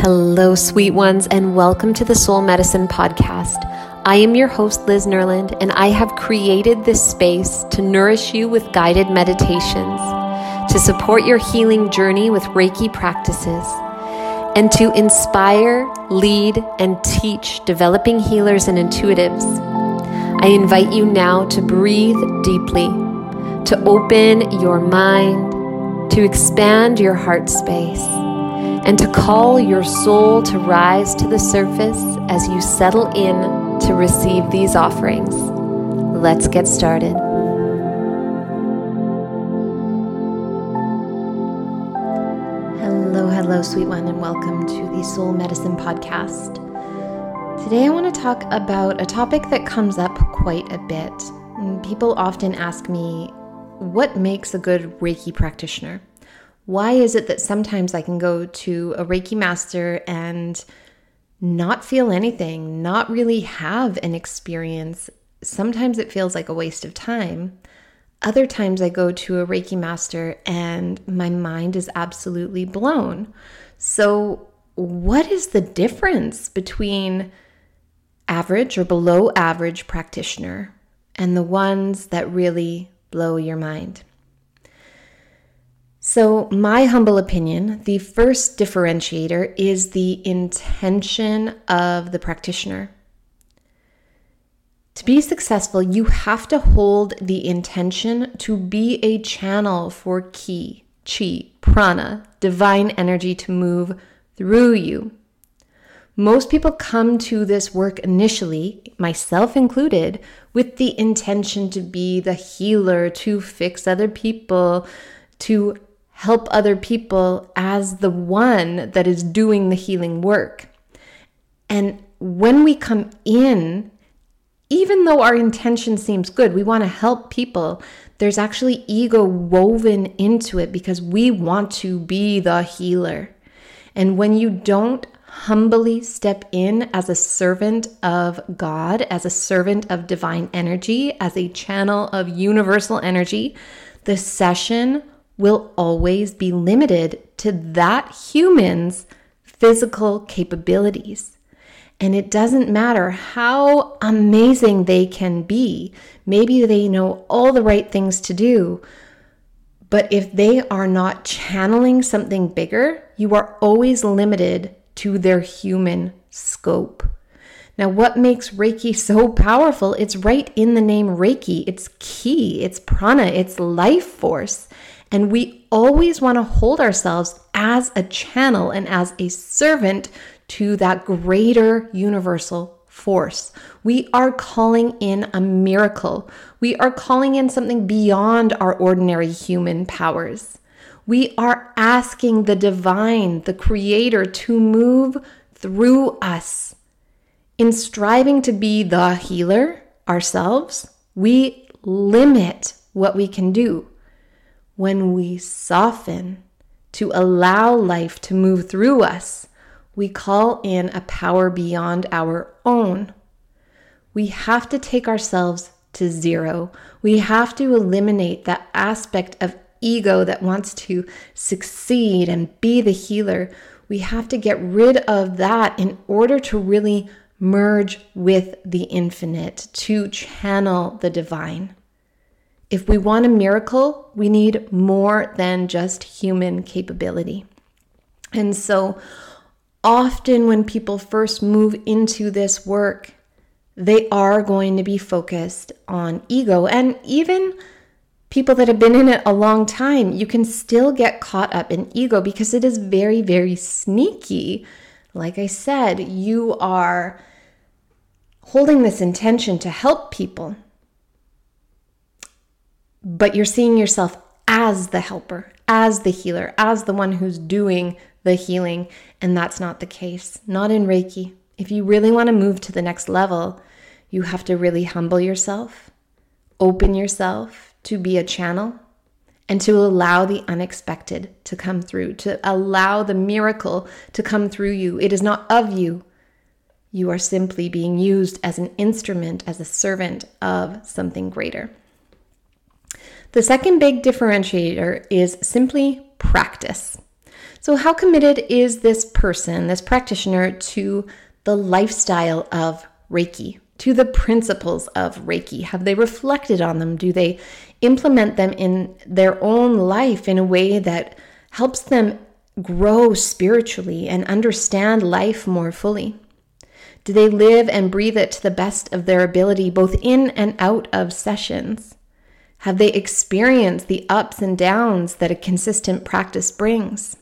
Hello, sweet ones, and welcome to the Soul Medicine Podcast. I am your host, Liz Nerland, and I have created this space to nourish you with guided meditations, to support your healing journey with Reiki practices, and to inspire, lead, and teach developing healers and intuitives. I invite you now to breathe deeply, to open your mind, to expand your heart space and to call your soul to rise to the surface as you settle in to receive these offerings. Let's get started. Hello, hello, sweet one, and welcome to the Soul Medicine Podcast. Today, I want to talk about a topic that comes up quite a bit. Mm, people often ask me, What makes a good Reiki practitioner? Why is it that sometimes I can go to a Reiki master and not feel anything, not really have an experience? Sometimes it feels like a waste of time. Other times I go to a Reiki master and my mind is absolutely blown. So, what is the difference between average or below average practitioner and the ones that really blow your mind? So, my humble opinion, the first differentiator is the intention of the practitioner. To be successful, you have to hold the intention to be a channel for ki, chi, prana, divine energy to move through you. Most people come to this work initially, myself included, with the intention to be the healer, to fix other people, to help other people as the one that is doing the healing work. And when we come in, even though our intention seems good, we want to help people, there's actually ego woven into it because we want to be the healer. And when you don't humbly step in as a servant of God, as a servant of divine energy, as a channel of universal energy, the session will always be limited to that human's physical capabilities. And it doesn't matter how amazing they can be. Maybe they know all the right things to do. But if they are not channeling something bigger, you are always limited to their human scope. Now, what makes Reiki so powerful? It's right in the name Reiki. It's ki, it's prana, it's life force. And we always want to hold ourselves as a channel and as a servant to that greater universal force. We are calling in a miracle. We are calling in something beyond our ordinary human powers. We are asking the divine, the creator, to move through us. In striving to be the healer ourselves, we limit what we can do when we soften to allow life to move through us, we call in a power beyond our own. We have to take ourselves to zero. We have to eliminate that aspect of ego that wants to succeed and be the healer. We have to get rid of that in order to really merge with the infinite, to channel the divine. If we want a miracle, we need more than just human capability. And so often when people first move into this work, they are going to be focused on ego. And even people that have been in it a long time, you can still get caught up in ego because it is very, very sneaky. Like I said, you are holding this intention to help people but you're seeing yourself as the helper, as the healer, as the one who's doing the healing. And that's not the case, not in Reiki. If you really want to move to the next level, you have to really humble yourself, open yourself to be a channel, and to allow the unexpected to come through, to allow the miracle to come through you. It is not of you. You are simply being used as an instrument, as a servant of something greater. The second big differentiator is simply practice. So, how committed is this person, this practitioner, to the lifestyle of Reiki, to the principles of Reiki? Have they reflected on them? Do they implement them in their own life in a way that helps them grow spiritually and understand life more fully? Do they live and breathe it to the best of their ability, both in and out of sessions? Have they experienced the ups and downs that a consistent practice brings?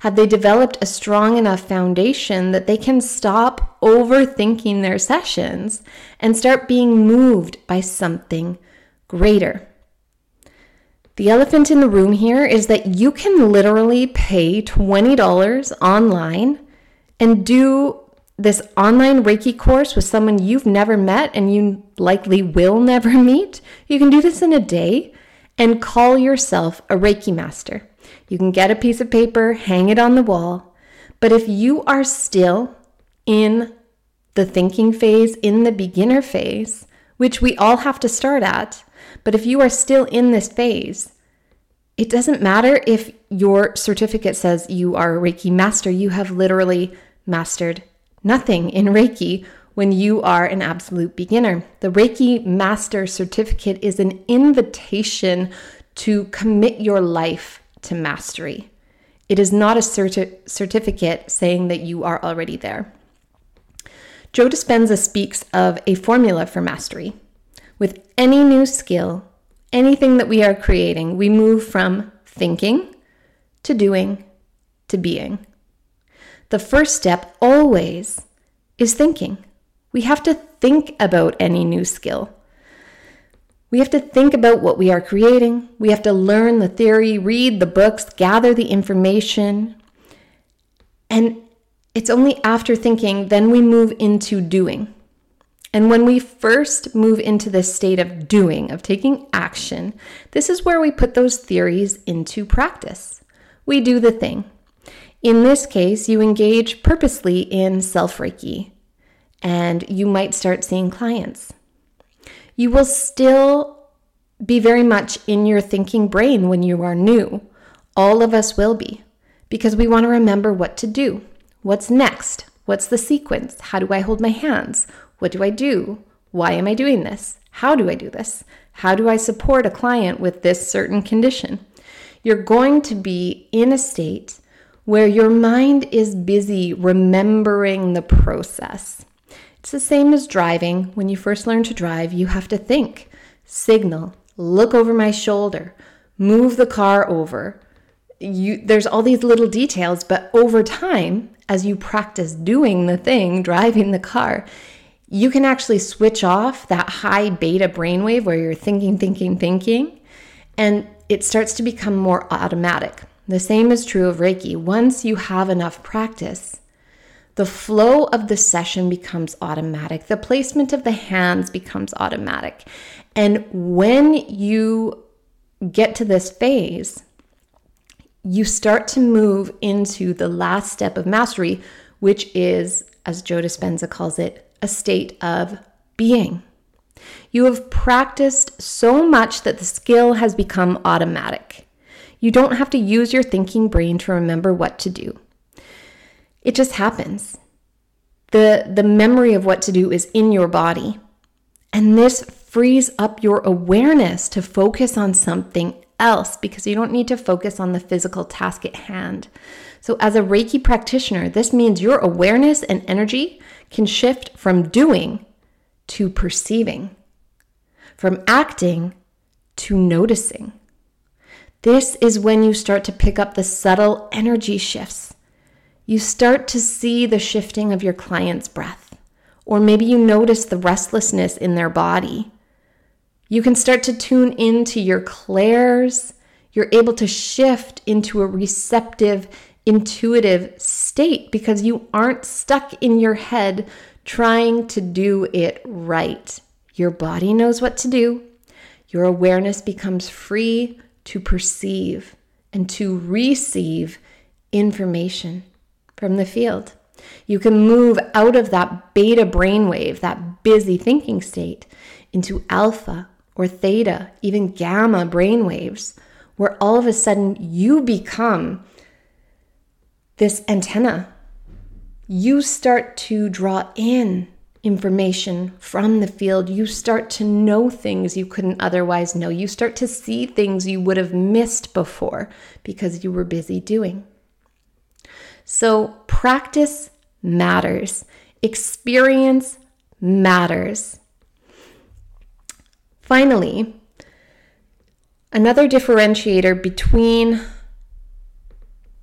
Have they developed a strong enough foundation that they can stop overthinking their sessions and start being moved by something greater? The elephant in the room here is that you can literally pay $20 online and do this online Reiki course with someone you've never met and you likely will never meet, you can do this in a day and call yourself a Reiki master. You can get a piece of paper, hang it on the wall. But if you are still in the thinking phase, in the beginner phase, which we all have to start at, but if you are still in this phase, it doesn't matter if your certificate says you are a Reiki master, you have literally mastered nothing in Reiki when you are an absolute beginner. The Reiki Master Certificate is an invitation to commit your life to mastery. It is not a certi- certificate saying that you are already there. Joe Dispenza speaks of a formula for mastery. With any new skill, anything that we are creating, we move from thinking to doing to being. The first step always is thinking. We have to think about any new skill. We have to think about what we are creating. We have to learn the theory, read the books, gather the information. And it's only after thinking, then we move into doing. And when we first move into this state of doing, of taking action, this is where we put those theories into practice. We do the thing. In this case, you engage purposely in self Reiki and you might start seeing clients. You will still be very much in your thinking brain when you are new. All of us will be because we want to remember what to do. What's next? What's the sequence? How do I hold my hands? What do I do? Why am I doing this? How do I do this? How do I support a client with this certain condition? You're going to be in a state where your mind is busy remembering the process. It's the same as driving. When you first learn to drive, you have to think, signal, look over my shoulder, move the car over. You, there's all these little details, but over time, as you practice doing the thing, driving the car, you can actually switch off that high beta brainwave where you're thinking, thinking, thinking, and it starts to become more automatic. The same is true of Reiki. Once you have enough practice, the flow of the session becomes automatic. The placement of the hands becomes automatic. And when you get to this phase, you start to move into the last step of mastery, which is, as Joe Dispenza calls it, a state of being. You have practiced so much that the skill has become automatic. You don't have to use your thinking brain to remember what to do. It just happens. The, the memory of what to do is in your body. And this frees up your awareness to focus on something else because you don't need to focus on the physical task at hand. So, as a Reiki practitioner, this means your awareness and energy can shift from doing to perceiving, from acting to noticing. This is when you start to pick up the subtle energy shifts. You start to see the shifting of your client's breath, or maybe you notice the restlessness in their body. You can start to tune into your clairs. You're able to shift into a receptive, intuitive state because you aren't stuck in your head trying to do it right. Your body knows what to do. Your awareness becomes free to perceive and to receive information from the field. You can move out of that beta brainwave, that busy thinking state, into alpha or theta, even gamma brainwaves, where all of a sudden you become this antenna. You start to draw in information from the field. You start to know things you couldn't otherwise know. You start to see things you would have missed before because you were busy doing. So, practice matters, experience matters. Finally, another differentiator between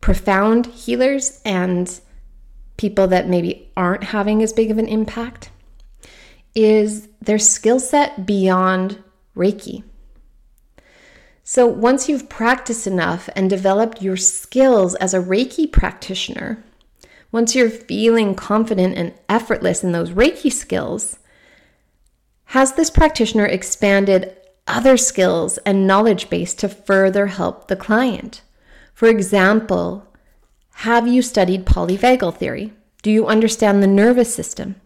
profound healers and people that maybe aren't having as big of an impact is their skill set beyond Reiki. So, once you've practiced enough and developed your skills as a Reiki practitioner, once you're feeling confident and effortless in those Reiki skills, has this practitioner expanded other skills and knowledge base to further help the client? For example, have you studied polyvagal theory? Do you understand the nervous system?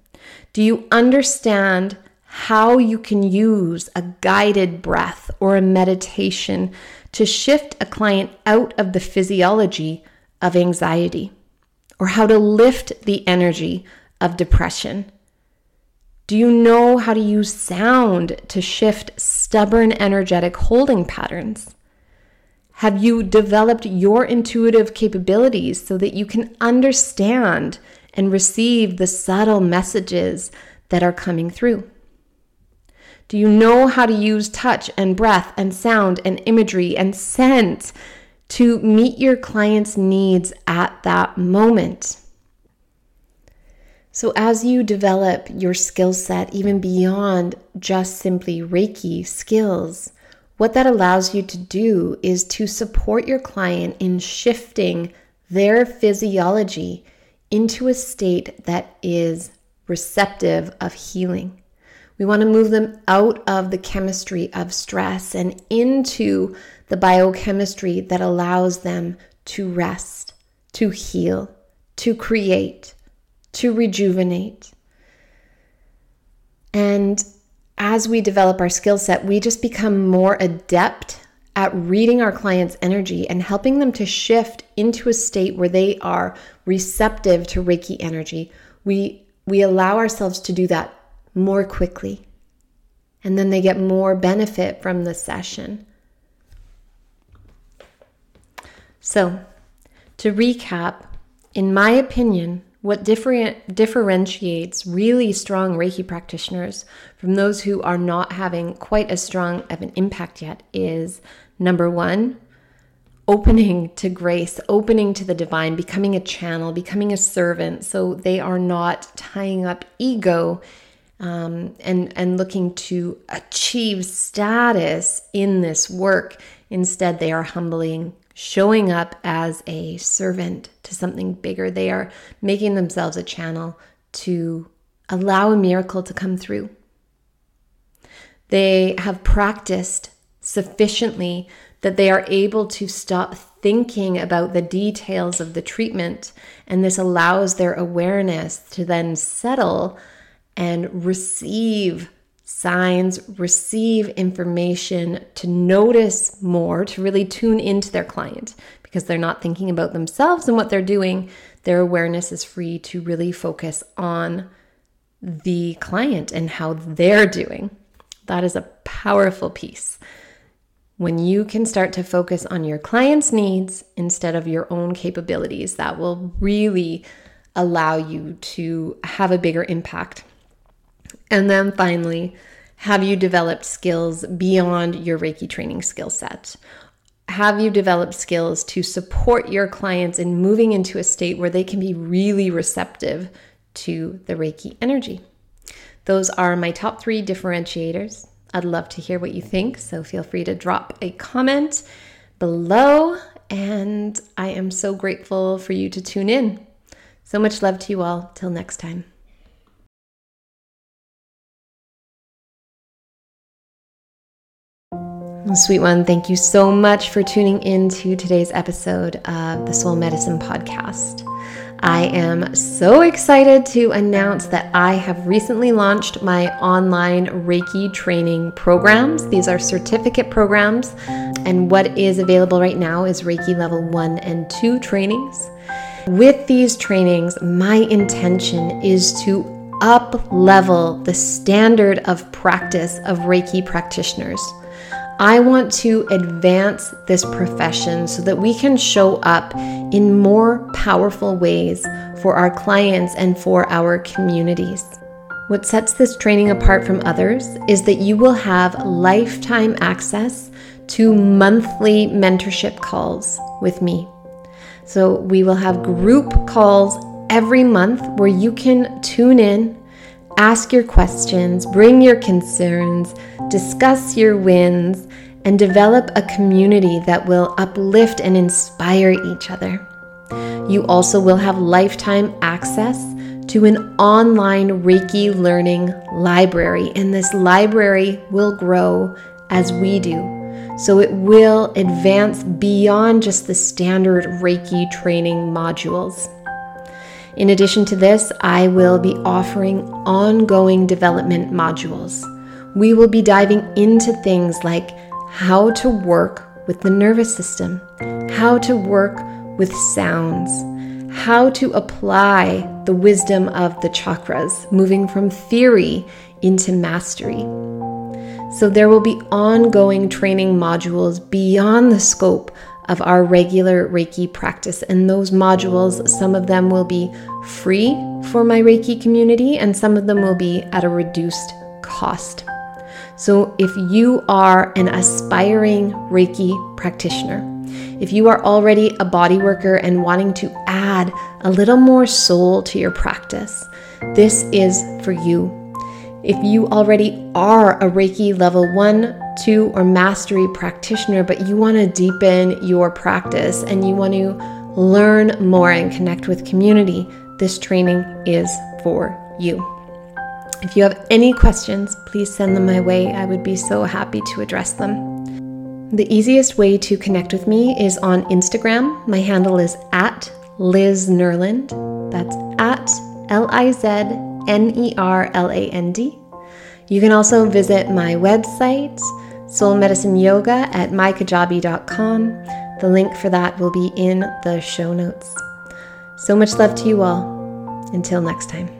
Do you understand how you can use a guided breath or a meditation to shift a client out of the physiology of anxiety? Or how to lift the energy of depression? Do you know how to use sound to shift stubborn energetic holding patterns? Have you developed your intuitive capabilities so that you can understand and receive the subtle messages that are coming through? Do you know how to use touch and breath and sound and imagery and scent to meet your client's needs at that moment? So, as you develop your skill set, even beyond just simply Reiki skills, what that allows you to do is to support your client in shifting their physiology into a state that is receptive of healing. We want to move them out of the chemistry of stress and into the biochemistry that allows them to rest, to heal, to create, to rejuvenate. And as we develop our skill set, we just become more adept at reading our client's energy and helping them to shift into a state where they are receptive to Reiki energy. We we allow ourselves to do that more quickly. And then they get more benefit from the session. So, to recap, in my opinion, what different, differentiates really strong Reiki practitioners from those who are not having quite as strong of an impact yet is number one, opening to grace, opening to the divine, becoming a channel, becoming a servant. So they are not tying up ego um, and, and looking to achieve status in this work. Instead, they are humbling showing up as a servant to something bigger. They are making themselves a channel to allow a miracle to come through. They have practiced sufficiently that they are able to stop thinking about the details of the treatment, and this allows their awareness to then settle and receive signs, receive information, to notice more, to really tune into their client because they're not thinking about themselves and what they're doing. Their awareness is free to really focus on the client and how they're doing. That is a powerful piece. When you can start to focus on your client's needs instead of your own capabilities, that will really allow you to have a bigger impact and then finally, have you developed skills beyond your Reiki training skill set? Have you developed skills to support your clients in moving into a state where they can be really receptive to the Reiki energy? Those are my top three differentiators. I'd love to hear what you think, so feel free to drop a comment below. And I am so grateful for you to tune in. So much love to you all. Till next time. Sweet one, thank you so much for tuning in to today's episode of the Soul Medicine Podcast. I am so excited to announce that I have recently launched my online Reiki training programs. These are certificate programs, and what is available right now is Reiki level one and two trainings. With these trainings, my intention is to up level the standard of practice of Reiki practitioners. I want to advance this profession so that we can show up in more powerful ways for our clients and for our communities. What sets this training apart from others is that you will have lifetime access to monthly mentorship calls with me. So, we will have group calls every month where you can tune in, ask your questions, bring your concerns, discuss your wins, and develop a community that will uplift and inspire each other. You also will have lifetime access to an online Reiki learning library, and this library will grow as we do. So it will advance beyond just the standard Reiki training modules. In addition to this, I will be offering ongoing development modules. We will be diving into things like how to work with the nervous system, how to work with sounds, how to apply the wisdom of the chakras, moving from theory into mastery. So, there will be ongoing training modules beyond the scope of our regular Reiki practice. And those modules, some of them will be free for my Reiki community, and some of them will be at a reduced cost. So, if you are an aspiring Reiki practitioner, if you are already a body worker and wanting to add a little more soul to your practice, this is for you. If you already are a Reiki level one, two, or mastery practitioner, but you want to deepen your practice and you want to learn more and connect with community, this training is for you. If you have any questions, please send them my way. I would be so happy to address them. The easiest way to connect with me is on Instagram. My handle is at Liz Nerland. That's at L I Z N E R L A N D. You can also visit my website, Soul Medicine Yoga, at mykajabi.com. The link for that will be in the show notes. So much love to you all. Until next time.